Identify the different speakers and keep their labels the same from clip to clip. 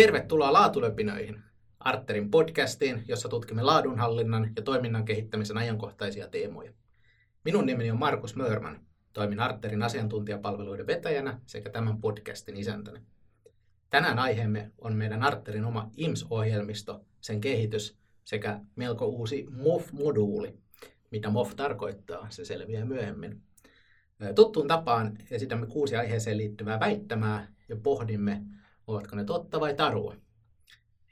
Speaker 1: Tervetuloa Laatulöpinöihin, Arterin podcastiin, jossa tutkimme laadunhallinnan ja toiminnan kehittämisen ajankohtaisia teemoja. Minun nimeni on Markus Mörman. Toimin Arterin asiantuntijapalveluiden vetäjänä sekä tämän podcastin isäntänä. Tänään aiheemme on meidän Arterin oma IMS-ohjelmisto, sen kehitys sekä melko uusi MOF-moduuli. Mitä MOF tarkoittaa, se selviää myöhemmin. Tuttuun tapaan esitämme kuusi aiheeseen liittyvää väittämää ja pohdimme, ovatko ne totta vai tarua.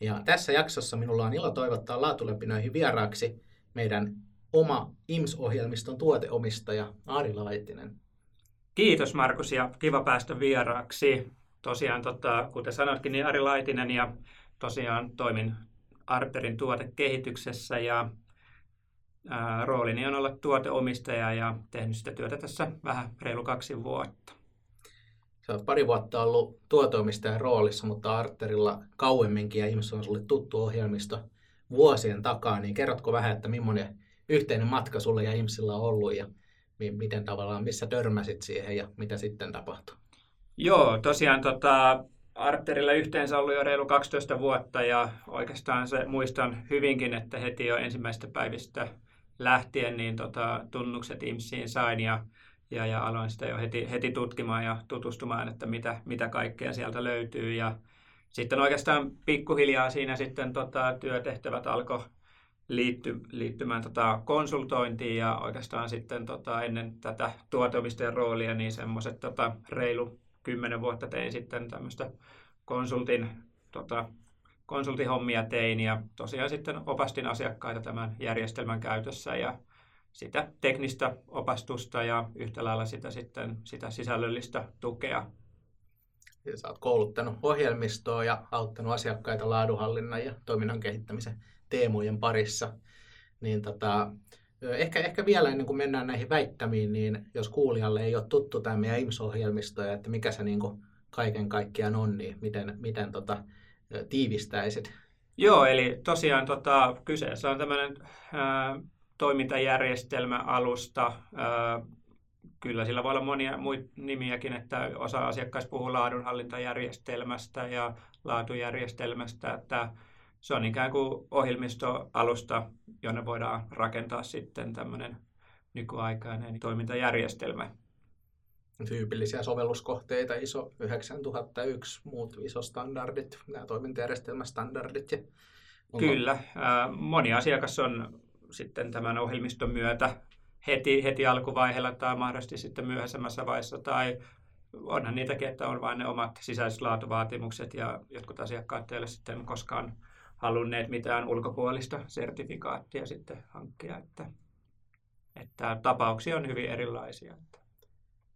Speaker 1: Ja tässä jaksossa minulla on ilo toivottaa laatuläpinöihin vieraaksi meidän oma IMS-ohjelmiston tuoteomistaja Ari Laitinen.
Speaker 2: Kiitos Markus ja kiva päästä vieraaksi. Tosiaan, tota, kuten sanoitkin, niin Ari Laitinen ja tosiaan toimin Arterin tuotekehityksessä ja ää, roolini on olla tuoteomistaja ja tehnyt sitä työtä tässä vähän reilu kaksi vuotta.
Speaker 1: Sä olet pari vuotta ollut tuoteomistajan roolissa, mutta Arterilla kauemminkin ja ihmiset on sulle tuttu ohjelmisto vuosien takaa, niin kerrotko vähän, että millainen yhteinen matka sulle ja Imsillä on ollut ja miten tavallaan, missä törmäsit siihen ja mitä sitten tapahtui?
Speaker 2: Joo, tosiaan tota, Arterilla yhteensä ollut jo reilu 12 vuotta ja oikeastaan se muistan hyvinkin, että heti jo ensimmäistä päivistä lähtien niin tota, tunnukset IMSiin sain ja, ja, ja aloin sitä jo heti, heti tutkimaan ja tutustumaan, että mitä, mitä kaikkea sieltä löytyy. Ja sitten oikeastaan pikkuhiljaa siinä sitten tota, työtehtävät alkoi liitty, liittymään tota konsultointiin ja oikeastaan sitten tota, ennen tätä tuoteomistajan roolia niin semmoiset tota, reilu kymmenen vuotta tein sitten tämmöistä konsultin, tota, konsultihommia tein ja tosiaan sitten opastin asiakkaita tämän järjestelmän käytössä ja sitä teknistä opastusta ja yhtä lailla sitä, sitten, sitä sisällöllistä tukea.
Speaker 1: Ja sä oot kouluttanut ohjelmistoa ja auttanut asiakkaita laadunhallinnan ja toiminnan kehittämisen teemojen parissa. Niin tota, ehkä, ehkä vielä ennen kuin mennään näihin väittämiin, niin jos kuulijalle ei ole tuttu tämä meidän IMS-ohjelmisto ja että mikä se niin kuin kaiken kaikkiaan on, niin miten, miten tota, tiivistäisit?
Speaker 2: Joo, eli tosiaan tota, kyseessä on tämmöinen toimintajärjestelmä alusta. Ää, kyllä sillä voi olla monia muita nimiäkin, että osa asiakkaista puhuu laadunhallintajärjestelmästä ja laatujärjestelmästä, että se on ikään kuin ohjelmistoalusta, jonne voidaan rakentaa sitten tämmöinen nykyaikainen toimintajärjestelmä.
Speaker 1: Tyypillisiä sovelluskohteita, ISO 9001, muut ISO-standardit, nämä toimintajärjestelmästandardit. Ja.
Speaker 2: Kyllä, moni asiakas on sitten tämän ohjelmiston myötä heti, heti alkuvaiheella tai mahdollisesti sitten myöhäisemmässä vaiheessa tai onhan niitäkin, että on vain ne omat sisäiset laatuvaatimukset ja jotkut asiakkaat eivät sitten koskaan halunneet mitään ulkopuolista sertifikaattia sitten hankkia, että, että tapauksia on hyvin erilaisia.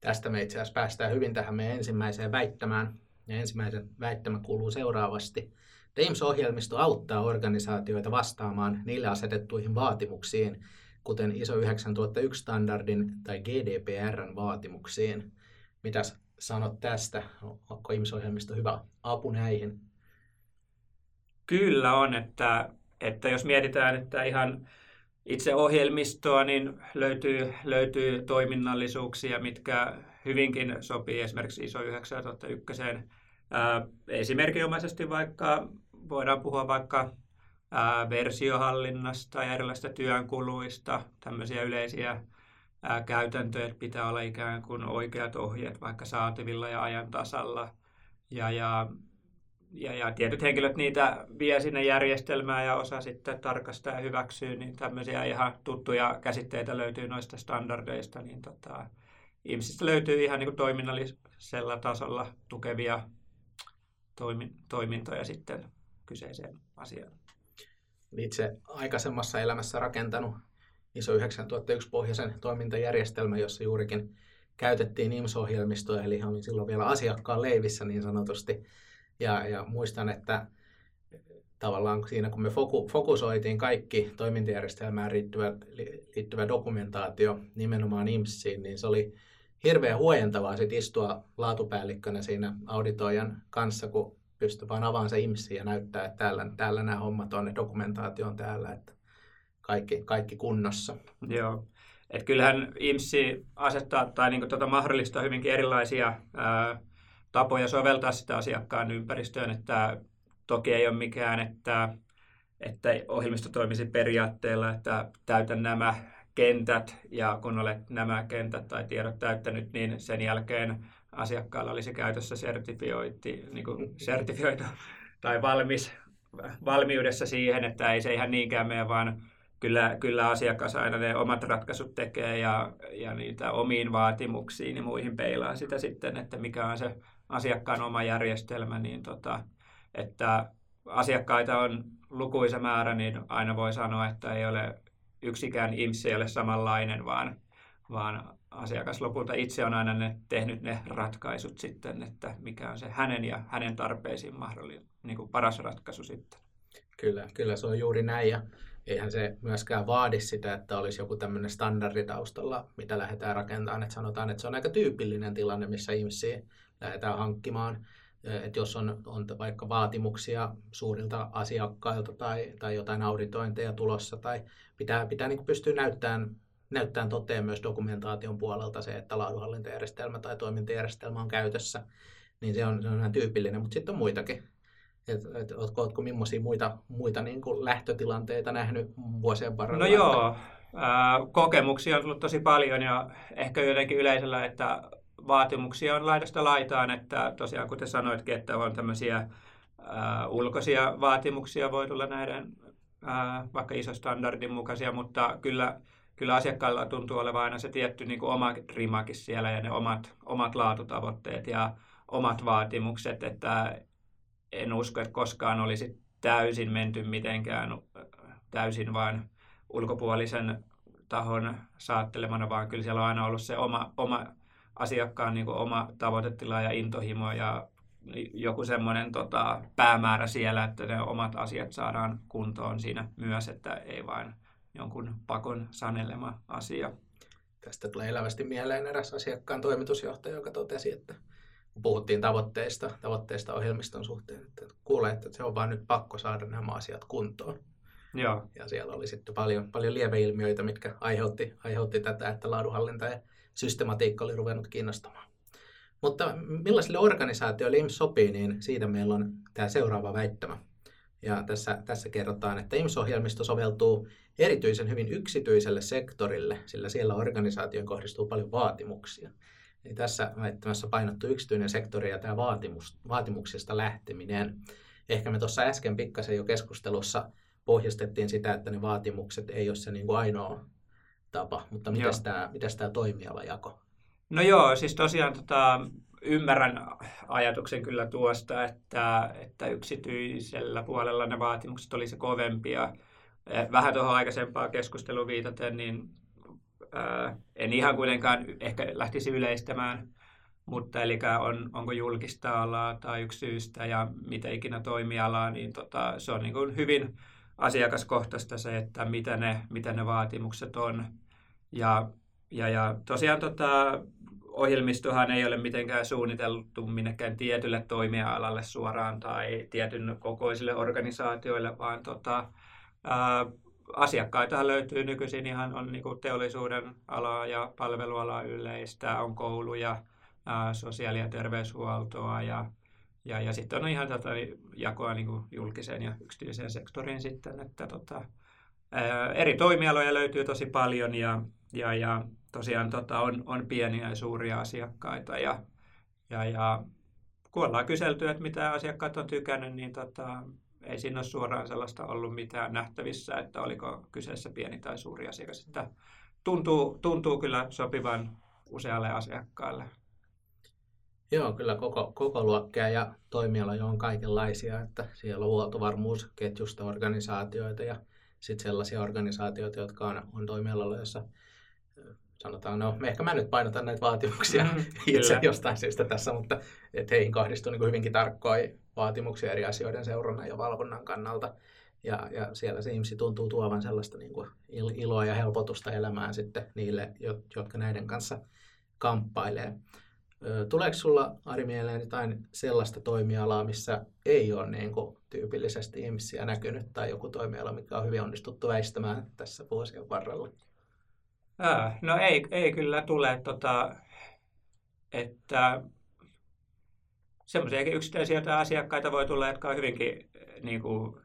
Speaker 1: Tästä me itse asiassa päästään hyvin tähän meidän ensimmäiseen väittämään. Ja ensimmäisen väittämä kuuluu seuraavasti. Teams-ohjelmisto auttaa organisaatioita vastaamaan niille asetettuihin vaatimuksiin, kuten ISO 9001-standardin tai GDPRn vaatimuksiin. Mitäs sanot tästä? Onko ihmisohjelmisto hyvä apu näihin?
Speaker 2: Kyllä on, että, että jos mietitään, että ihan itse ohjelmistoa, niin löytyy, löytyy toiminnallisuuksia, mitkä hyvinkin sopii esimerkiksi ISO 9001. Esimerkinomaisesti vaikka voidaan puhua vaikka versiohallinnasta ja erilaisista työnkuluista, tämmöisiä yleisiä käytäntöjä, että pitää olla ikään kuin oikeat ohjeet vaikka saatavilla ja ajan tasalla. Ja, ja ja, ja tietyt henkilöt niitä vie sinne järjestelmään ja osa sitten tarkastaa ja hyväksyy, niin tämmöisiä ihan tuttuja käsitteitä löytyy noista standardeista, niin tota, IMSistä löytyy ihan niin kuin toiminnallisella tasolla tukevia toimi, toimintoja sitten kyseiseen asiaan.
Speaker 1: Itse aikaisemmassa elämässä rakentanut ISO 9001-pohjaisen toimintajärjestelmän, jossa juurikin käytettiin IMS-ohjelmistoa, eli olin silloin vielä asiakkaan leivissä niin sanotusti. Ja, ja muistan, että tavallaan siinä kun me foku, fokusoitiin kaikki toimintajärjestelmään liittyvä, liittyvä dokumentaatio nimenomaan IMSiin, niin se oli hirveän huojentavaa sit istua laatupäällikkönä siinä auditoijan kanssa, kun pystyi vaan avaamaan se IMSi ja näyttää, että täällä, täällä nämä hommat on, dokumentaatio on täällä, että kaikki, kaikki kunnossa.
Speaker 2: Joo. Et kyllähän IMSI asettaa tai niin tuota mahdollistaa hyvinkin erilaisia ää, tapoja soveltaa sitä asiakkaan ympäristöön, että toki ei ole mikään, että, että ohjelmisto toimisi periaatteella, että täytän nämä kentät ja kun olet nämä kentät tai tiedot täyttänyt, niin sen jälkeen asiakkaalla olisi käytössä sertifiointi, niin kuin sertifioitu tai valmis, valmiudessa siihen, että ei se ihan niinkään mene, vaan kyllä, kyllä asiakas aina ne omat ratkaisut tekee ja, ja niitä omiin vaatimuksiin ja muihin peilaa sitä sitten, että mikä on se asiakkaan oma järjestelmä, niin tota, että asiakkaita on lukuisa määrä, niin aina voi sanoa, että ei ole yksikään IMSS ei ole samanlainen, vaan, vaan asiakas lopulta itse on aina ne, tehnyt ne ratkaisut sitten, että mikä on se hänen ja hänen tarpeisiin mahdollinen, niin kuin paras ratkaisu sitten.
Speaker 1: Kyllä, kyllä se on juuri näin ja eihän se myöskään vaadi sitä, että olisi joku tämmöinen standardi taustalla, mitä lähdetään rakentamaan. Että sanotaan, että se on aika tyypillinen tilanne, missä ihmisiä lähdetään hankkimaan. Että jos on, on vaikka vaatimuksia suurilta asiakkailta tai, tai jotain auditointeja tulossa, tai pitää, pitää niin pystyä näyttämään, näyttämään toteen myös dokumentaation puolelta se, että laadunhallintajärjestelmä tai toimintajärjestelmä on käytössä, niin se on, se on ihan tyypillinen, mutta sitten on muitakin. Et, et, ootko, ootko millaisia muita, muita niin kuin lähtötilanteita nähnyt vuosien varrella?
Speaker 2: No joo, kokemuksia on tullut tosi paljon ja ehkä jotenkin yleisellä, että vaatimuksia on laidasta laitaan, että tosiaan kuten sanoitkin, että on tämmöisiä ää, ulkoisia vaatimuksia voi tulla näiden ää, vaikka iso standardin mukaisia, mutta kyllä, kyllä asiakkailla tuntuu olevan aina se tietty niin kuin oma rimakin siellä ja ne omat, omat laatutavoitteet ja omat vaatimukset, että en usko, että koskaan olisi täysin menty mitenkään täysin vain ulkopuolisen tahon saattelemana, vaan kyllä siellä on aina ollut se oma, oma asiakkaan niin oma tavoitetila ja intohimo ja joku semmoinen tota, päämäärä siellä, että ne omat asiat saadaan kuntoon siinä myös, että ei vain jonkun pakon sanelema asia.
Speaker 1: Tästä tulee elävästi mieleen eräs asiakkaan toimitusjohtaja, joka totesi, että kun puhuttiin tavoitteista, tavoitteista ohjelmiston suhteen, että kuulee, että se on vaan nyt pakko saada nämä asiat kuntoon.
Speaker 2: Joo.
Speaker 1: Ja siellä oli sitten paljon, paljon lieveilmiöitä, mitkä aiheutti, aiheutti tätä, että laadunhallinta ja systematiikka oli ruvennut kiinnostamaan. Mutta millaisille organisaatioille IMS sopii, niin siitä meillä on tämä seuraava väittämä. Ja tässä, tässä kerrotaan, että IMS-ohjelmisto soveltuu erityisen hyvin yksityiselle sektorille, sillä siellä organisaatioon kohdistuu paljon vaatimuksia. Eli tässä väittämässä painottu yksityinen sektori ja tämä vaatimus, vaatimuksista lähteminen. Ehkä me tuossa äsken pikkasen jo keskustelussa pohjastettiin sitä, että ne vaatimukset ei ole se niin kuin ainoa tapa, mutta miten tämä, mitäs tämä toimialajako?
Speaker 2: No joo, siis tosiaan tota, ymmärrän ajatuksen kyllä tuosta, että, että yksityisellä puolella ne vaatimukset olisi kovempia. Vähän tuohon aikaisempaan keskusteluun viitaten, niin ää, en ihan kuitenkaan ehkä lähtisi yleistämään, mutta eli on, onko julkista alaa tai yksityistä ja mitä ikinä toimialaa, niin tota, se on niin kuin hyvin asiakaskohtaista se, että mitä ne, mitä ne vaatimukset on. Ja, ja, ja tosiaan tota, ohjelmistohan ei ole mitenkään suunniteltu minnekään tietylle toimialalle suoraan tai tietyn kokoisille organisaatioille, vaan tota, ää, asiakkaita löytyy nykyisin ihan on niin teollisuuden alaa ja palvelualaa yleistä, on kouluja, ää, sosiaali- ja terveyshuoltoa ja, ja, ja sitten on ihan tätä jakoa niin kuin julkiseen ja yksityiseen sektoriin sitten, että tota, ää, eri toimialoja löytyy tosi paljon ja, ja, ja tosiaan tota, on, on pieniä ja suuria asiakkaita ja, ja, ja kun ollaan kyselty, että mitä asiakkaat on tykännyt, niin tota, ei siinä ole suoraan sellaista ollut mitään nähtävissä, että oliko kyseessä pieni tai suuri asiakas. Että tuntuu, tuntuu kyllä sopivan usealle asiakkaalle.
Speaker 1: Joo, kyllä koko, koko luokkia ja toimiala on kaikenlaisia, että siellä on huoltovarmuusketjusta organisaatioita ja sitten sellaisia organisaatioita, jotka on, on toimialalla, jossa sanotaan, no ehkä mä nyt painotan näitä vaatimuksia mm, itse jostain syystä tässä, mutta että heihin kohdistuu niin hyvinkin tarkkoja vaatimuksia eri asioiden seurannan ja valvonnan kannalta. Ja, ja siellä se IMSI tuntuu tuovan sellaista niin kuin iloa ja helpotusta elämään sitten niille, jotka näiden kanssa kamppailee. Tuleeko sulla, Ari, mieleen jotain sellaista toimialaa, missä ei ole niin kuin, tyypillisesti IMSIä näkynyt, tai joku toimiala, mikä on hyvin onnistuttu väistämään tässä vuosien varrella?
Speaker 2: Ää, no ei, ei kyllä tule, tota, että semmoisiakin yksittäisiä asiakkaita voi tulla, jotka on hyvinkin, niin kuin,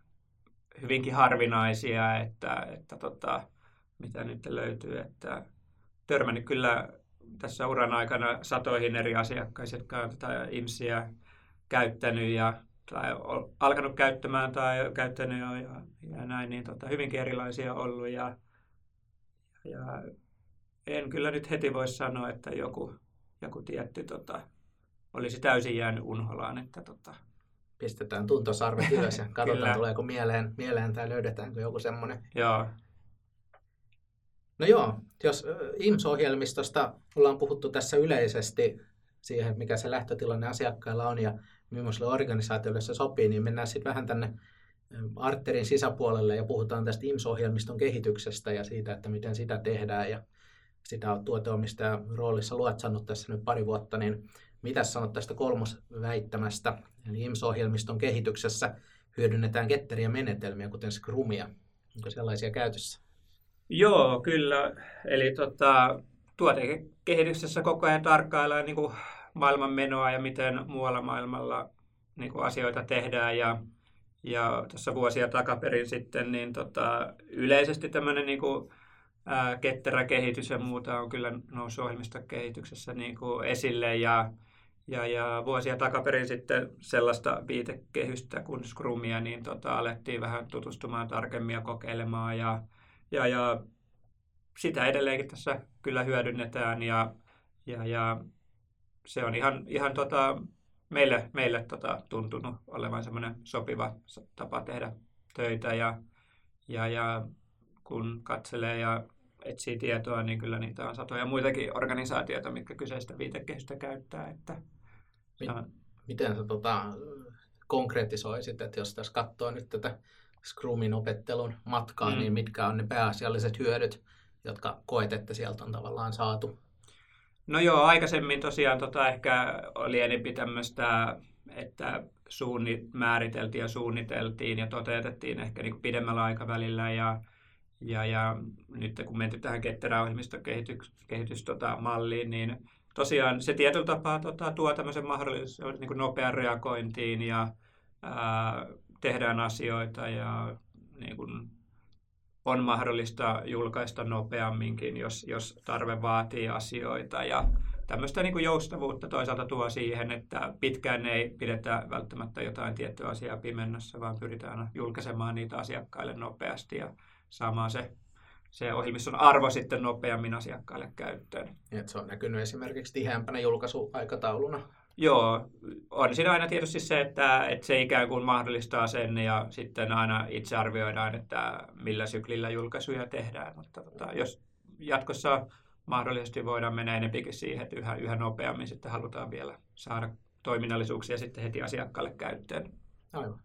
Speaker 2: hyvinkin harvinaisia, että, että tota, mitä nyt löytyy, että törmännyt kyllä tässä uran aikana satoihin eri asiakkaisiin, jotka on tätä IMSiä käyttänyt ja tai alkanut käyttämään tai käyttänyt jo ja, ja näin, niin tota, hyvinkin erilaisia ollut ja, ja en kyllä nyt heti voi sanoa, että joku, joku tietty tota, olisi täysin jäänyt unholaan. Että, tota...
Speaker 1: Pistetään tuntosarvet ylös ja katsotaan, tuleeko mieleen, mieleen tai löydetäänkö joku semmoinen.
Speaker 2: Joo.
Speaker 1: No joo, jos IMS-ohjelmistosta ollaan puhuttu tässä yleisesti siihen, mikä se lähtötilanne asiakkailla on ja millaiselle organisaatiolle se sopii, niin mennään sitten vähän tänne Arterin sisäpuolelle ja puhutaan tästä IMS-ohjelmiston kehityksestä ja siitä, että miten sitä tehdään ja sitä on tuoteomistajan roolissa luotsannut tässä nyt pari vuotta, niin mitä sanot tästä kolmosväittämästä? Eli IMS-ohjelmiston kehityksessä hyödynnetään ketteriä menetelmiä, kuten Scrumia. Onko sellaisia käytössä?
Speaker 2: Joo, kyllä. Eli tota, tuotekehityksessä koko ajan tarkkaillaan niin kuin maailmanmenoa ja miten muualla maailmalla niin kuin asioita tehdään. Ja, ja tuossa vuosia takaperin sitten niin tota, yleisesti tämmöinen niin kuin, ää, ketterä kehitys ja muuta on kyllä noussut ohjelmistokehityksessä niin kuin esille. Ja, ja, ja vuosia takaperin sitten sellaista viitekehystä kuin Scrumia, niin tota, alettiin vähän tutustumaan tarkemmin ja kokeilemaan. Ja, ja, ja sitä edelleenkin tässä kyllä hyödynnetään ja, ja, ja se on ihan, ihan tota, meille, meille tota, tuntunut olevan semmoinen sopiva tapa tehdä töitä ja, ja, ja kun katselee ja etsii tietoa, niin kyllä niitä on satoja muitakin organisaatioita, mitkä kyseistä viitekehystä käyttää. Että,
Speaker 1: on... Miten sä tota, konkretisoisit, että jos tässä katsoo nyt tätä Scrumin opettelun matkaa, mm. niin mitkä on ne pääasialliset hyödyt, jotka koet, että sieltä on tavallaan saatu?
Speaker 2: No joo, aikaisemmin tosiaan tota ehkä oli enemmän tämmöistä, että suunnit, määriteltiin ja suunniteltiin ja toteutettiin ehkä niin pidemmällä aikavälillä ja, ja, ja nyt kun menty tähän ketteräohjelmistokehitys kehitys, tota, malliin, niin tosiaan se tietyllä tapaa tota, tuo tämmöisen mahdollisuuden niin nopean reagointiin ja ää, tehdään asioita ja niin kuin, on mahdollista julkaista nopeamminkin, jos, jos tarve vaatii asioita. Ja tämmöistä niin kuin joustavuutta toisaalta tuo siihen, että pitkään ei pidetä välttämättä jotain tiettyä asiaa pimennossa, vaan pyritään julkaisemaan niitä asiakkaille nopeasti ja saamaan se, se ohjelmiston arvo sitten nopeammin asiakkaille käyttöön.
Speaker 1: Et se on näkynyt esimerkiksi tiheämpänä julkaisuaikatauluna
Speaker 2: Joo, on siinä aina tietysti se, että, että se ikään kuin mahdollistaa sen ja sitten aina itse arvioidaan, että millä syklillä julkaisuja tehdään. Mutta tota, jos jatkossa mahdollisesti voidaan mennä enempikin siihen, että yhä, yhä nopeammin sitten halutaan vielä saada toiminnallisuuksia sitten heti asiakkaalle käyttöön.
Speaker 1: Aivan.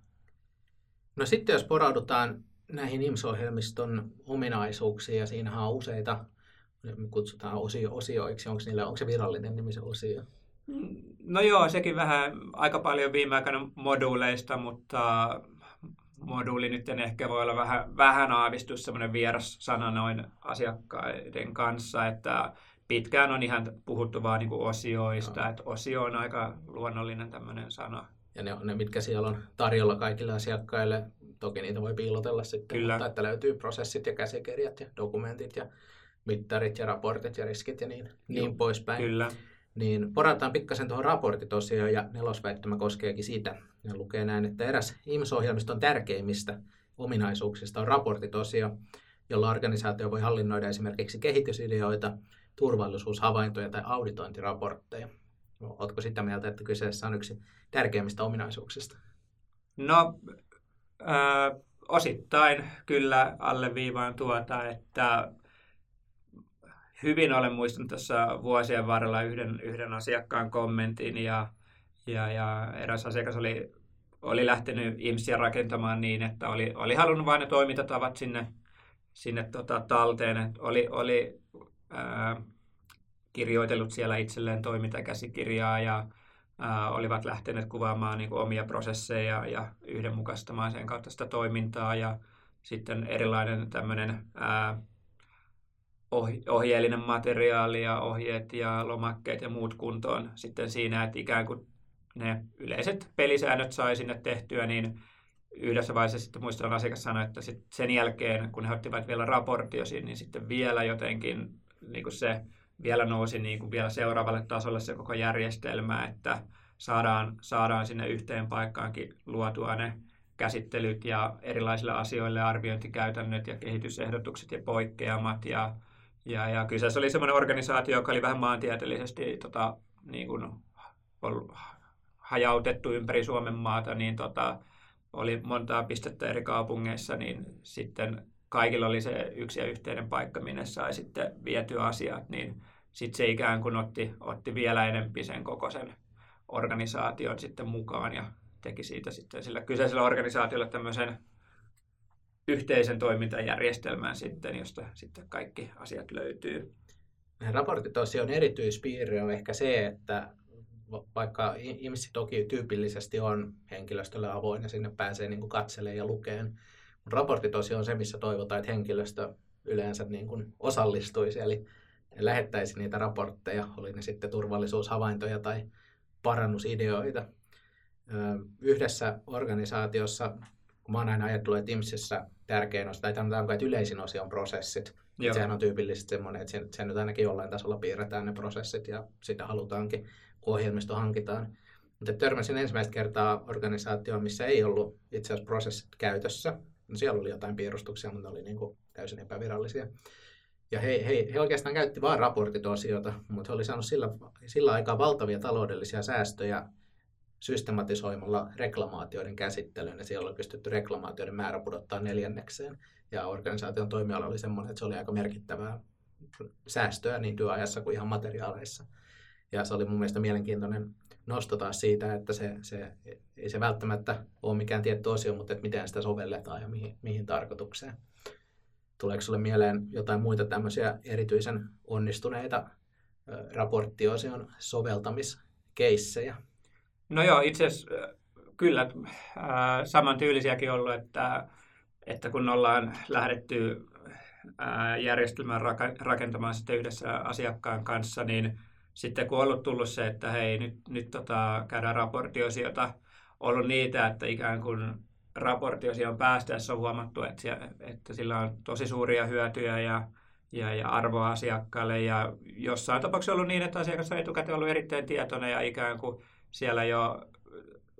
Speaker 1: No sitten jos poraudutaan näihin IMS-ohjelmiston ominaisuuksiin, ja siinähän on useita, me kutsutaan osio, osioiksi, onko, niillä, onko se virallinen nimi se osio?
Speaker 2: No joo, sekin vähän aika paljon viime aikana moduuleista, mutta moduuli nyt ehkä voi olla vähän, vähän aavistus semmoinen vieras sana noin asiakkaiden kanssa, että pitkään on ihan puhuttu vaan niin osioista, no. että osio on aika luonnollinen tämmöinen sana.
Speaker 1: Ja ne on ne, mitkä siellä on tarjolla kaikille asiakkaille. Toki niitä voi piilotella sitten, Kyllä. mutta että löytyy prosessit ja käsikirjat ja dokumentit ja mittarit ja raportit ja riskit ja niin, niin poispäin.
Speaker 2: Kyllä.
Speaker 1: Niin porataan pikkasen tuohon raporttitosiaan ja nelosväittämä koskeekin sitä. Ja lukee näin, että eräs IMS-ohjelmiston tärkeimmistä ominaisuuksista on raporttitosio, jolla organisaatio voi hallinnoida esimerkiksi kehitysideoita, turvallisuushavaintoja tai auditointiraportteja. Oletko sitä mieltä, että kyseessä on yksi tärkeimmistä ominaisuuksista?
Speaker 2: No, osittain kyllä alleviivaan tuota, että hyvin olen muistanut tässä vuosien varrella yhden, yhden asiakkaan kommentin ja, ja, ja eräs asiakas oli, oli lähtenyt IMSiä rakentamaan niin, että oli, oli halunnut vain ne toimintatavat sinne, sinne tota, talteen. että oli, oli ää, kirjoitellut siellä itselleen toimintakäsikirjaa ja olivat lähteneet kuvaamaan niin kuin, omia prosesseja ja yhdenmukaistamaan sen kautta sitä toimintaa ja sitten erilainen tämmöinen ää, ohjeellinen materiaali ja ohjeet ja lomakkeet ja muut kuntoon. Sitten siinä, että ikään kuin ne yleiset pelisäännöt sai sinne tehtyä, niin yhdessä vaiheessa sitten muistan asiakas sanoi, että sit sen jälkeen, kun he ottivat vielä raporttiosi, niin sitten vielä jotenkin niin kuin se vielä nousi niin kuin vielä seuraavalle tasolle se koko järjestelmä, että saadaan, saadaan sinne yhteen paikkaankin luotua ne käsittelyt ja erilaisille asioille arviointikäytännöt ja kehitysehdotukset ja poikkeamat. Ja, ja, ja kyseessä oli sellainen organisaatio, joka oli vähän maantieteellisesti tota, niin kuin, hajautettu ympäri Suomen maata, niin tota, oli montaa pistettä eri kaupungeissa, niin sitten kaikilla oli se yksi ja yhteinen paikka, minne sai sitten vietyä asiat, niin sitten se ikään kuin otti, otti vielä enempi sen koko sen organisaation sitten mukaan ja teki siitä sitten sillä kyseisellä organisaatiolla tämmöisen yhteisen toimintajärjestelmän sitten, josta sitten kaikki asiat löytyy.
Speaker 1: Raportit tosiaan erityispiirre on ehkä se, että vaikka IMSI toki tyypillisesti on henkilöstölle avoin ja sinne pääsee niin katselemaan ja lukeen, mutta raportti tosiaan on se, missä toivotaan, että henkilöstö yleensä niin kuin osallistuisi, eli lähettäisi niitä raportteja, oli ne sitten turvallisuushavaintoja tai parannusideoita. Yhdessä organisaatiossa, kun mä oon aina ajatellut, että IMSissä tärkein osa, tai sanotaanko, että yleisin osio on prosessit. Joo. Sehän on tyypillisesti semmoinen, että sen, sen nyt ainakin jollain tasolla piirretään ne prosessit ja sitä halutaankin, kun ohjelmisto hankitaan. Mutta törmäsin ensimmäistä kertaa organisaatioon, missä ei ollut itse asiassa prosessit käytössä. No siellä oli jotain piirustuksia, mutta ne oli niin kuin täysin epävirallisia. Ja he, he, he oikeastaan käytti vain raportitosiota, mutta he oli saanut sillä, sillä aikaa valtavia taloudellisia säästöjä systematisoimalla reklamaatioiden käsittelyyn. Ja siellä oli pystytty reklamaatioiden määrä pudottaa neljännekseen. Ja organisaation toimiala oli sellainen, että se oli aika merkittävää säästöä niin työajassa kuin ihan materiaaleissa. Ja se oli mun mielestä mielenkiintoinen nosto taas siitä, että se, se, ei se välttämättä ole mikään tietty osio, mutta että miten sitä sovelletaan ja mihin, mihin tarkoitukseen. Tuleeko sinulle mieleen jotain muita tämmöisiä erityisen onnistuneita raporttiosion soveltamiskeissejä?
Speaker 2: No joo, itse asiassa kyllä saman tyylisiäkin ollut, että, että kun ollaan lähdetty järjestelmän rakentamaan sitten yhdessä asiakkaan kanssa, niin sitten kun on ollut tullut se, että hei, nyt, nyt tota, käydään raporttiosiota, ollut niitä, että ikään kuin raporttiosion päästäessä on huomattu, että, että sillä on tosi suuria hyötyjä ja, ja, ja arvoa asiakkaalle. Ja jossain tapauksessa ollut niin, että asiakas on etukäteen ollut erittäin tietoinen ja ikään kuin siellä jo,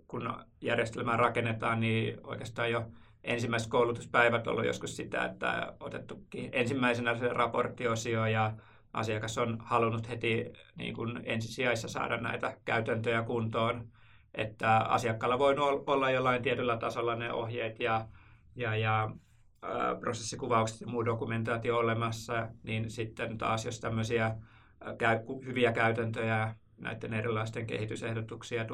Speaker 2: kun järjestelmää rakennetaan, niin oikeastaan jo ensimmäiset koulutuspäivät ollut joskus sitä, että otettukin ensimmäisenä se raporttiosio ja asiakas on halunnut heti niin kuin ensisijaissa saada näitä käytäntöjä kuntoon että asiakkaalla voi olla jollain tietyllä tasolla ne ohjeet ja, ja, ja ää, prosessikuvaukset ja muu dokumentaatio olemassa, niin sitten taas jos tämmöisiä käy, hyviä käytäntöjä näiden erilaisten kehitysehdotuksia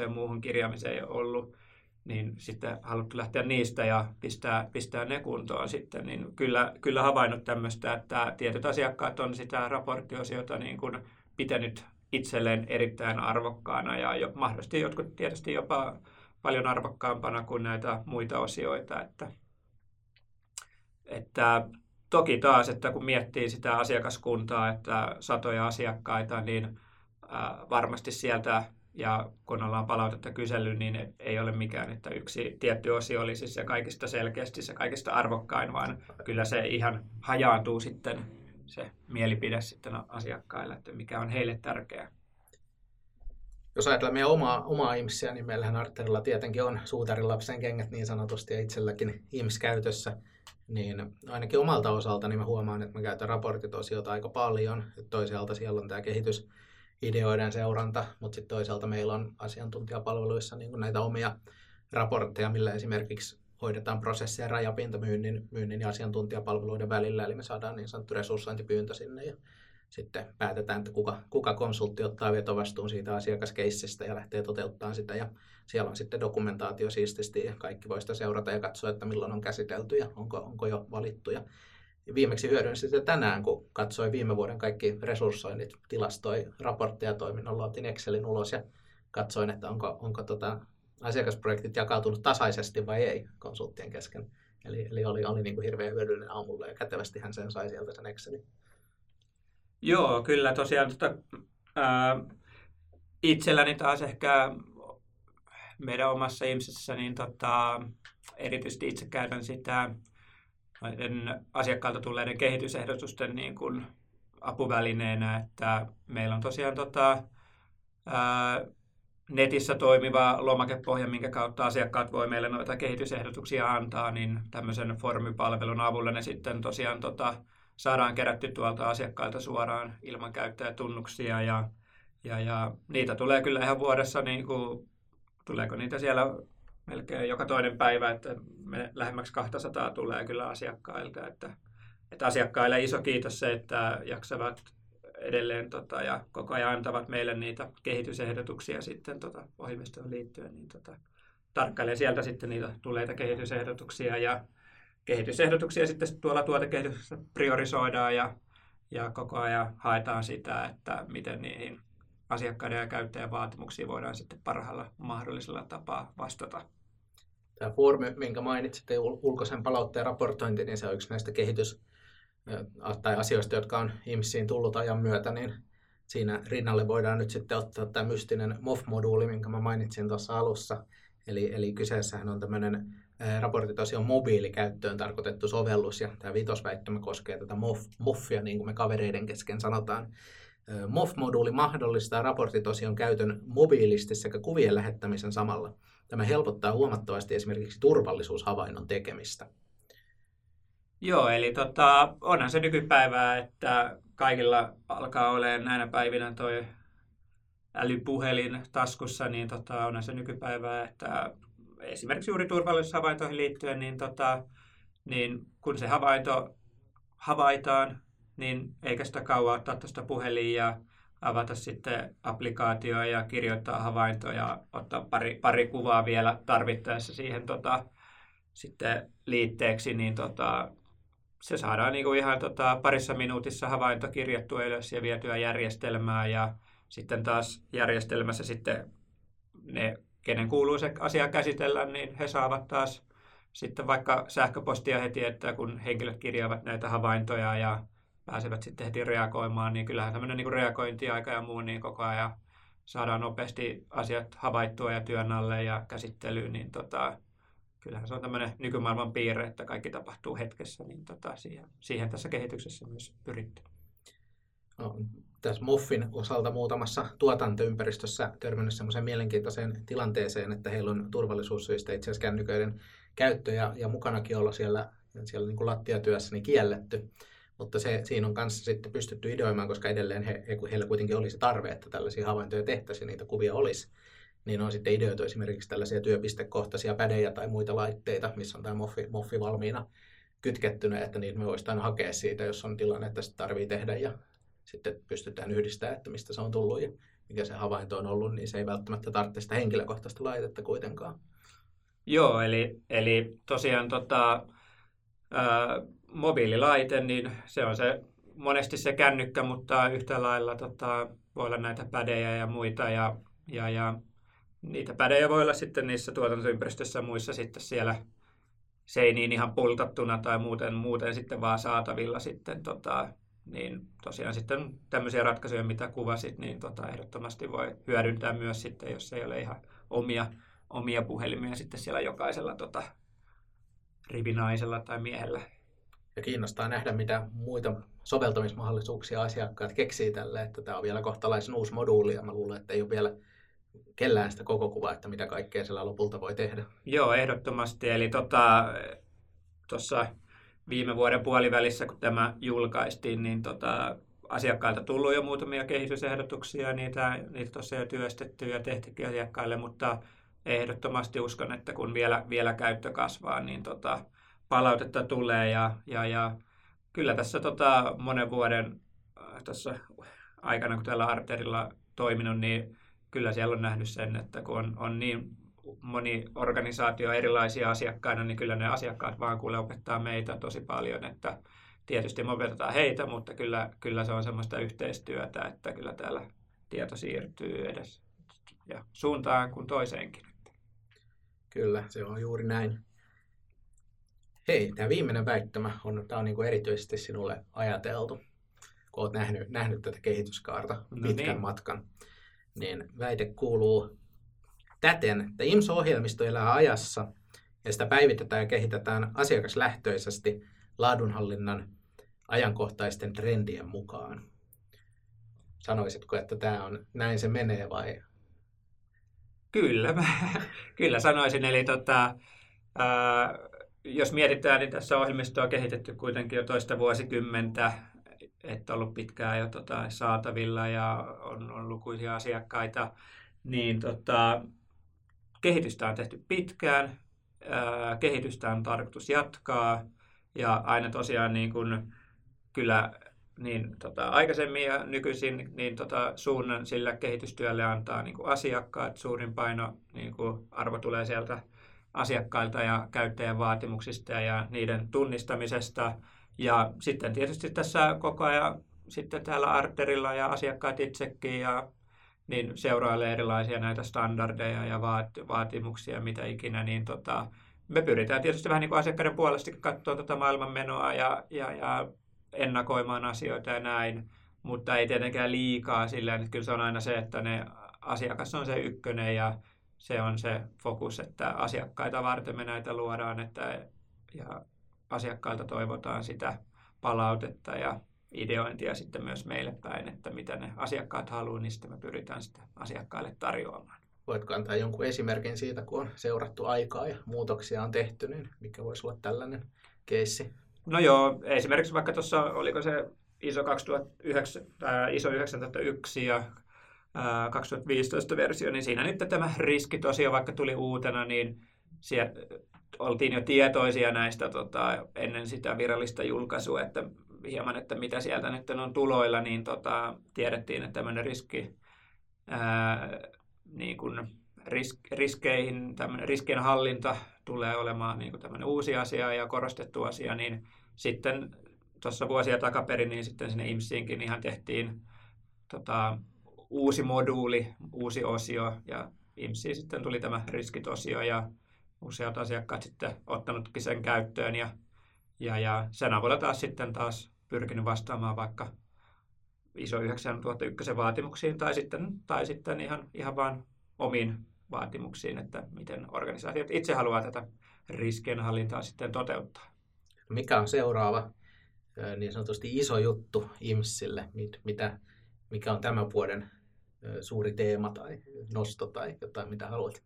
Speaker 2: ja muuhun kirjaamiseen ei ollut, niin sitten haluttu lähteä niistä ja pistää, pistää ne kuntoon sitten, niin kyllä, kyllä havainnut tämmöistä, että tietyt asiakkaat on sitä raporttiosiota niin kuin pitänyt itselleen erittäin arvokkaana ja jo, mahdollisesti jotkut tietysti jopa paljon arvokkaampana kuin näitä muita osioita. Että, että toki taas, että kun miettii sitä asiakaskuntaa, että satoja asiakkaita, niin varmasti sieltä ja kun ollaan palautetta kysely, niin ei ole mikään, että yksi tietty osio olisi se kaikista selkeästi se kaikista arvokkain, vaan kyllä se ihan hajaantuu sitten se mielipide sitten asiakkaille, että mikä on heille tärkeää.
Speaker 1: Jos ajatellaan meidän omaa, omaa IMSiä, niin meillähän Arterilla tietenkin on suutarin lapsen kengät niin sanotusti ja itselläkin IMS käytössä. Niin ainakin omalta osalta niin mä huomaan, että mä käytän raportitosiota aika paljon. Toisaalta siellä on tämä kehitysideoiden seuranta, mutta sitten toisaalta meillä on asiantuntijapalveluissa niin näitä omia raportteja, millä esimerkiksi hoidetaan prosesseja rajapintamyynnin myynnin ja asiantuntijapalveluiden välillä, eli me saadaan niin sanottu resurssointipyyntö sinne ja sitten päätetään, että kuka, kuka konsultti ottaa vetovastuun siitä asiakaskeissistä ja lähtee toteuttamaan sitä. Ja siellä on sitten dokumentaatio siististi ja kaikki voi sitä seurata ja katsoa, että milloin on käsitelty ja onko, onko jo valittu. Ja viimeksi hyödynsin sitä tänään, kun katsoin viime vuoden kaikki resurssoinnit, tilastoi raportteja toiminnolla, otin Excelin ulos ja katsoin, että onko, onko tota asiakasprojektit jakautunut tasaisesti vai ei konsulttien kesken. Eli, eli oli, oli niin kuin hirveän hyödyllinen aamulla ja kätevästi hän sen sai sieltä sen Excelin.
Speaker 2: Joo, kyllä tosiaan tota, ää, itselläni taas ehkä meidän omassa IMSissä, niin tota, erityisesti itse käytän sitä näiden asiakkailta tulleiden kehitysehdotusten niin kuin apuvälineenä, että meillä on tosiaan tota, ää, netissä toimiva lomakepohja, minkä kautta asiakkaat voi meille noita kehitysehdotuksia antaa, niin tämmöisen formipalvelun avulla ne sitten tosiaan tota, saadaan kerätty tuolta asiakkailta suoraan ilman käyttäjätunnuksia ja, ja, ja niitä tulee kyllä ihan vuodessa, niin kuin, tuleeko niitä siellä melkein joka toinen päivä, että me lähemmäksi 200 tulee kyllä asiakkailta, että, että asiakkaille iso kiitos se, että jaksavat edelleen tota, ja koko ajan antavat meille niitä kehitysehdotuksia sitten tota, ohjelmistoon liittyen, niin tota, tarkkailee sieltä sitten niitä tuleita kehitysehdotuksia ja kehitysehdotuksia sitten tuolla tuotekehityksessä priorisoidaan ja, ja koko ajan haetaan sitä, että miten niihin asiakkaiden ja käyttäjän vaatimuksiin voidaan sitten parhaalla mahdollisella tapaa vastata.
Speaker 1: Tämä foorumi, minkä mainitsitte, ulkoisen palautteen raportointi, niin se on yksi näistä kehitys- tai asioista, jotka on IMSiin tullut ajan myötä, niin siinä rinnalle voidaan nyt sitten ottaa tämä mystinen MOF-moduuli, minkä mä mainitsin tuossa alussa. Eli, eli kyseessähän on tämmöinen raportti tosiaan mobiilikäyttöön tarkoitettu sovellus, ja tämä vitosväittämä koskee tätä MOF, MOFia, niin kuin me kavereiden kesken sanotaan. MOF-moduuli mahdollistaa raporttitosion käytön mobiilisti sekä kuvien lähettämisen samalla. Tämä helpottaa huomattavasti esimerkiksi turvallisuushavainnon tekemistä.
Speaker 2: Joo, eli tota, onhan se nykypäivää, että kaikilla alkaa olemaan näinä päivinä toi älypuhelin taskussa, niin tota, onhan se nykypäivää, että esimerkiksi juuri turvallisuushavaintoihin liittyen, niin, tota, niin kun se havainto havaitaan, niin eikä sitä kauan ottaa tuosta puhelin ja avata sitten applikaatioa ja kirjoittaa havaintoja ja ottaa pari, pari kuvaa vielä tarvittaessa siihen tota, sitten liitteeksi, niin tota, se saadaan niin kuin ihan tota, parissa minuutissa havainto kirjattua ylös ja vietyä järjestelmään ja sitten taas järjestelmässä sitten ne, kenen kuuluu se asia käsitellä, niin he saavat taas sitten vaikka sähköpostia heti, että kun henkilöt kirjaavat näitä havaintoja ja pääsevät sitten heti reagoimaan, niin kyllähän tämmöinen niin reagointiaika ja muu, niin koko ajan saadaan nopeasti asiat havaittua ja työn alle ja käsittelyyn, niin tota, kyllähän se on tämmöinen nykymaailman piirre, että kaikki tapahtuu hetkessä, niin tota, siihen, siihen tässä kehityksessä myös pyritty.
Speaker 1: No, tässä Muffin osalta muutamassa tuotantoympäristössä törmännyt semmoiseen mielenkiintoiseen tilanteeseen, että heillä on turvallisuussyistä itse asiassa kännyköiden käyttö ja, ja mukanakin olla siellä, siellä niin kuin lattiatyössä niin kielletty. Mutta se, siinä on kanssa sitten pystytty ideoimaan, koska edelleen he, he, heillä kuitenkin olisi tarve, että tällaisia havaintoja tehtäisiin niitä kuvia olisi. Niin on sitten ideoitu esimerkiksi tällaisia työpistekohtaisia pädejä tai muita laitteita, missä on tämä moffi, moffi valmiina kytkettynä, että niitä me voisi hakea siitä, jos on tilanne, että sitä tarvii tehdä ja sitten pystytään yhdistämään, että mistä se on tullut ja mikä se havainto on ollut, niin se ei välttämättä tarvitse sitä henkilökohtaista laitetta kuitenkaan.
Speaker 2: Joo, eli, eli tosiaan tota, ää, mobiililaite, niin se on se monesti se kännykkä, mutta yhtä lailla tota, voi olla näitä pädejä ja muita. Ja, ja, ja niitä pädejä voi olla sitten niissä tuotantoympäristöissä ja muissa sitten siellä seiniin ihan pultattuna tai muuten, muuten sitten vaan saatavilla sitten tota, niin tosiaan sitten tämmöisiä ratkaisuja, mitä kuvasit, niin tota, ehdottomasti voi hyödyntää myös sitten, jos ei ole ihan omia, omia puhelimia sitten siellä jokaisella tota, rivinaisella tai miehellä
Speaker 1: ja kiinnostaa nähdä, mitä muita soveltamismahdollisuuksia asiakkaat keksii tälle, että tämä on vielä kohtalaisen uusi moduuli ja mä luulen, että ei ole vielä kellään sitä koko kuvaa, että mitä kaikkea siellä lopulta voi tehdä.
Speaker 2: Joo, ehdottomasti. Eli tuossa tota, viime vuoden puolivälissä, kun tämä julkaistiin, niin tota, asiakkailta tullut jo muutamia kehitysehdotuksia, niitä, niitä tosiaan työstetty ja tehtykin asiakkaille, mutta ehdottomasti uskon, että kun vielä, vielä käyttö kasvaa, niin tota, palautetta tulee ja, ja, ja kyllä tässä tota, monen vuoden äh, tässä aikana, kun täällä Arterilla toiminut, niin kyllä siellä on nähnyt sen, että kun on, on niin moni organisaatio erilaisia asiakkaina, niin kyllä ne asiakkaat vaan kuule opettaa meitä tosi paljon, että tietysti me opetetaan heitä, mutta kyllä, kyllä se on semmoista yhteistyötä, että kyllä täällä tieto siirtyy edes ja suuntaan kuin toiseenkin.
Speaker 1: Kyllä, se on juuri näin. Hei, tämä viimeinen väittämä on, tämä on niin kuin erityisesti sinulle ajateltu, kun olet nähnyt, nähnyt tätä kehityskaarta no pitkän niin. matkan. niin väite kuuluu täten, että IMSO-ohjelmisto elää ajassa ja sitä päivitetään ja kehitetään asiakaslähtöisesti laadunhallinnan ajankohtaisten trendien mukaan. Sanoisitko, että tämä on näin se menee vai?
Speaker 2: Kyllä, mä, kyllä sanoisin. Eli tota, ää, jos mietitään, niin tässä ohjelmistoa on kehitetty kuitenkin jo toista vuosikymmentä, että ollut pitkään jo tota, saatavilla ja on, on lukuisia asiakkaita, niin tota, kehitystä on tehty pitkään, ää, kehitystä on tarkoitus jatkaa ja aina tosiaan niin kuin, kyllä niin tota, aikaisemmin ja nykyisin niin tota, suunnan sillä kehitystyölle antaa niin kuin asiakkaat. Suurin paino niin kuin arvo tulee sieltä asiakkailta ja käyttäjän vaatimuksista ja niiden tunnistamisesta. Ja sitten tietysti tässä koko ajan sitten täällä Arterilla ja asiakkaat itsekin ja niin seurailee erilaisia näitä standardeja ja vaatimuksia, mitä ikinä, niin tota, me pyritään tietysti vähän niin kuin asiakkaiden puolesta katsoa tätä maailmanmenoa ja, ja, ja ennakoimaan asioita ja näin, mutta ei tietenkään liikaa sillä, että kyllä se on aina se, että ne asiakas on se ykkönen ja se on se fokus, että asiakkaita varten me näitä luodaan että, ja asiakkailta toivotaan sitä palautetta ja ideointia sitten myös meille päin, että mitä ne asiakkaat haluaa, niin sitten me pyritään sitä asiakkaille tarjoamaan.
Speaker 1: Voitko antaa jonkun esimerkin siitä, kun on seurattu aikaa ja muutoksia on tehty, niin mikä voisi olla tällainen keissi?
Speaker 2: No joo, esimerkiksi vaikka tuossa, oliko se ISO 2009, äh, ISO 9001 ja 2015 versio, niin siinä nyt tämä riski tosiaan vaikka tuli uutena, niin siellä oltiin jo tietoisia näistä tota, ennen sitä virallista julkaisua, että hieman, että mitä sieltä nyt on tuloilla, niin tota, tiedettiin, että tämmöinen riski, ää, niin kuin risk, riskeihin, tämmöinen riskien hallinta tulee olemaan niin kuin tämmöinen uusi asia ja korostettu asia, niin sitten tuossa vuosia takaperin, niin sitten sinne IMSiinkin ihan tehtiin tota, uusi moduuli, uusi osio ja IMSiin sitten tuli tämä riskit-osio ja useat asiakkaat sitten ottanutkin sen käyttöön ja, ja, ja sen avulla taas sitten taas pyrkinyt vastaamaan vaikka ISO 9001 vaatimuksiin tai sitten, tai sitten ihan, ihan vaan omiin vaatimuksiin, että miten organisaatiot itse haluaa tätä riskienhallintaa sitten toteuttaa.
Speaker 1: Mikä on seuraava niin sanotusti iso juttu IMSille? Mitä, mikä on tämän vuoden suuri teema tai nosto tai jotain, mitä haluat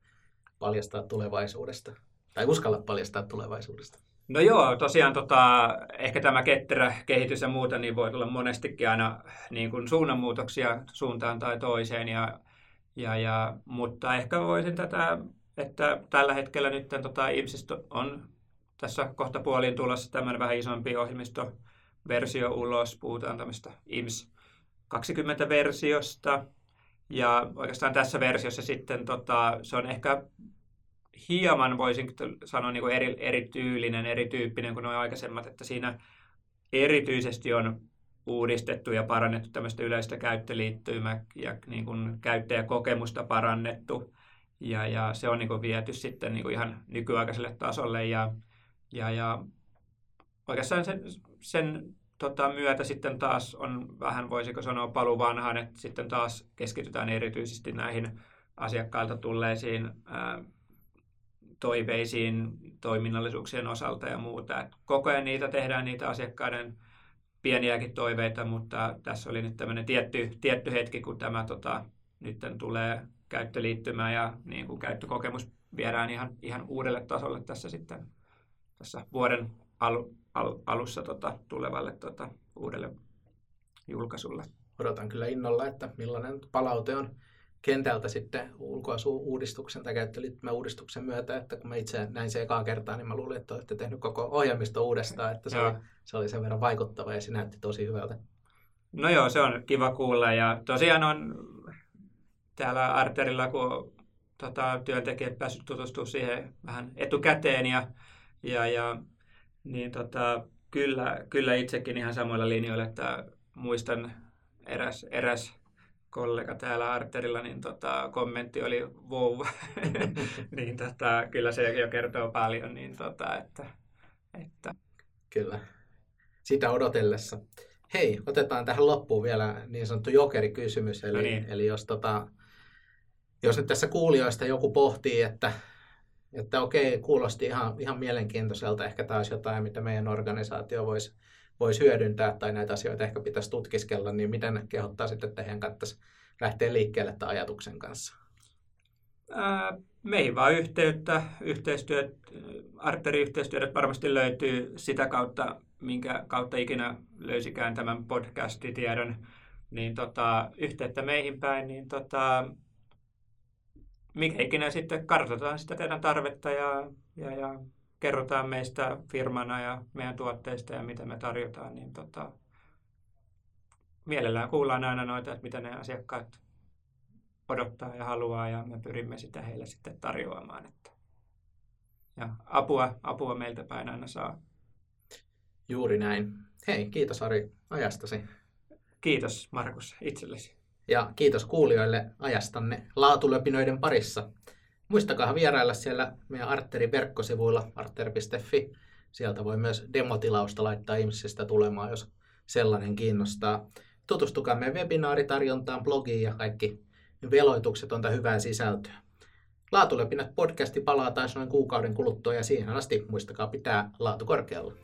Speaker 1: paljastaa tulevaisuudesta? Tai uskalla paljastaa tulevaisuudesta?
Speaker 2: No joo, tosiaan tota, ehkä tämä ketterä kehitys ja muuta niin voi tulla monestikin aina niin kuin suunnanmuutoksia suuntaan tai toiseen. Ja, ja, ja, mutta ehkä voisin tätä, että tällä hetkellä nyt tota, on tässä kohta puoliin tulossa tämmöinen vähän isompi ohjelmistoversio ulos. Puhutaan tämmöistä IMS 20-versiosta. Ja oikeastaan tässä versiossa sitten tota, se on ehkä hieman, voisin sanoa, niin kuin eri, erityylinen, erityyppinen kuin nuo aikaisemmat, että siinä erityisesti on uudistettu ja parannettu tämmöistä yleistä käyttöliittymää ja niin kuin käyttäjäkokemusta parannettu. Ja, ja se on niin kuin viety sitten niin kuin ihan nykyaikaiselle tasolle ja, ja, ja oikeastaan sen, sen tota, myötä sitten taas on vähän, voisiko sanoa, palu vanhaan, että sitten taas keskitytään erityisesti näihin asiakkailta tulleisiin ää, toiveisiin toiminnallisuuksien osalta ja muuta. Et koko ajan niitä tehdään, niitä asiakkaiden pieniäkin toiveita, mutta tässä oli nyt tämmöinen tietty, tietty hetki, kun tämä tota, nyt tulee käyttöliittymä ja niin kuin käyttökokemus viedään ihan, ihan uudelle tasolle tässä sitten tässä vuoden alu, al, alussa tota, tulevalle tota, uudelle julkaisulle.
Speaker 1: Odotan kyllä innolla, että millainen palaute on kentältä sitten ulkoasuuudistuksen tai käyttöliittymäuudistuksen myötä, että kun mä itse näin se ekaa kertaa, niin mä luulin, että olette tehnyt koko ohjelmisto uudestaan, että se, oli, se oli sen verran vaikuttava ja se näytti tosi hyvältä.
Speaker 2: No joo, se on kiva kuulla ja tosiaan on täällä Arterilla, kun tota, työntekijät päässyt tutustumaan siihen vähän etukäteen ja, ja, ja niin tota, kyllä, kyllä itsekin ihan samoilla linjoilla, että muistan eräs, eräs kollega täällä Arterilla, niin tota, kommentti oli wow. niin tota, kyllä se jo kertoo paljon. Niin tota, että, että.
Speaker 1: Kyllä. Sitä odotellessa. Hei, otetaan tähän loppuun vielä niin sanottu jokerikysymys. Eli, no niin. eli jos tota, jos nyt tässä kuulijoista joku pohtii, että, että okei, kuulosti ihan, ihan mielenkiintoiselta, ehkä taas jotain, mitä meidän organisaatio voisi voisi hyödyntää tai näitä asioita ehkä pitäisi tutkiskella, niin miten kehottaa sitten, että heidän kannattaisi lähteä liikkeelle tämän ajatuksen kanssa?
Speaker 2: Meihin vaan yhteyttä, yhteistyöt, arteriyhteistyöt varmasti löytyy sitä kautta, minkä kautta ikinä löysikään tämän podcastitiedon, niin tota, yhteyttä meihin päin, niin tota, mikä ikinä sitten kartoitetaan sitä teidän tarvetta ja, ja, ja kerrotaan meistä firmana ja meidän tuotteista ja mitä me tarjotaan, niin tota, mielellään kuullaan aina noita, että mitä ne asiakkaat odottaa ja haluaa ja me pyrimme sitä heille sitten tarjoamaan. Että. Ja apua, apua meiltä päin aina saa.
Speaker 1: Juuri näin. Hei, kiitos Ari ajastasi.
Speaker 2: Kiitos Markus itsellesi.
Speaker 1: Ja kiitos kuulijoille ajastanne laatulöpinöiden parissa. Muistakaa vierailla siellä meidän Arterin verkkosivuilla arter.fi. Sieltä voi myös demotilausta laittaa ihmisistä tulemaan, jos sellainen kiinnostaa. Tutustukaa meidän webinaaritarjontaan, blogiin ja kaikki veloitukset on hyvää sisältöä. Laatulepinät podcasti palaa taas noin kuukauden kuluttua ja siihen asti muistakaa pitää laatu korkealla.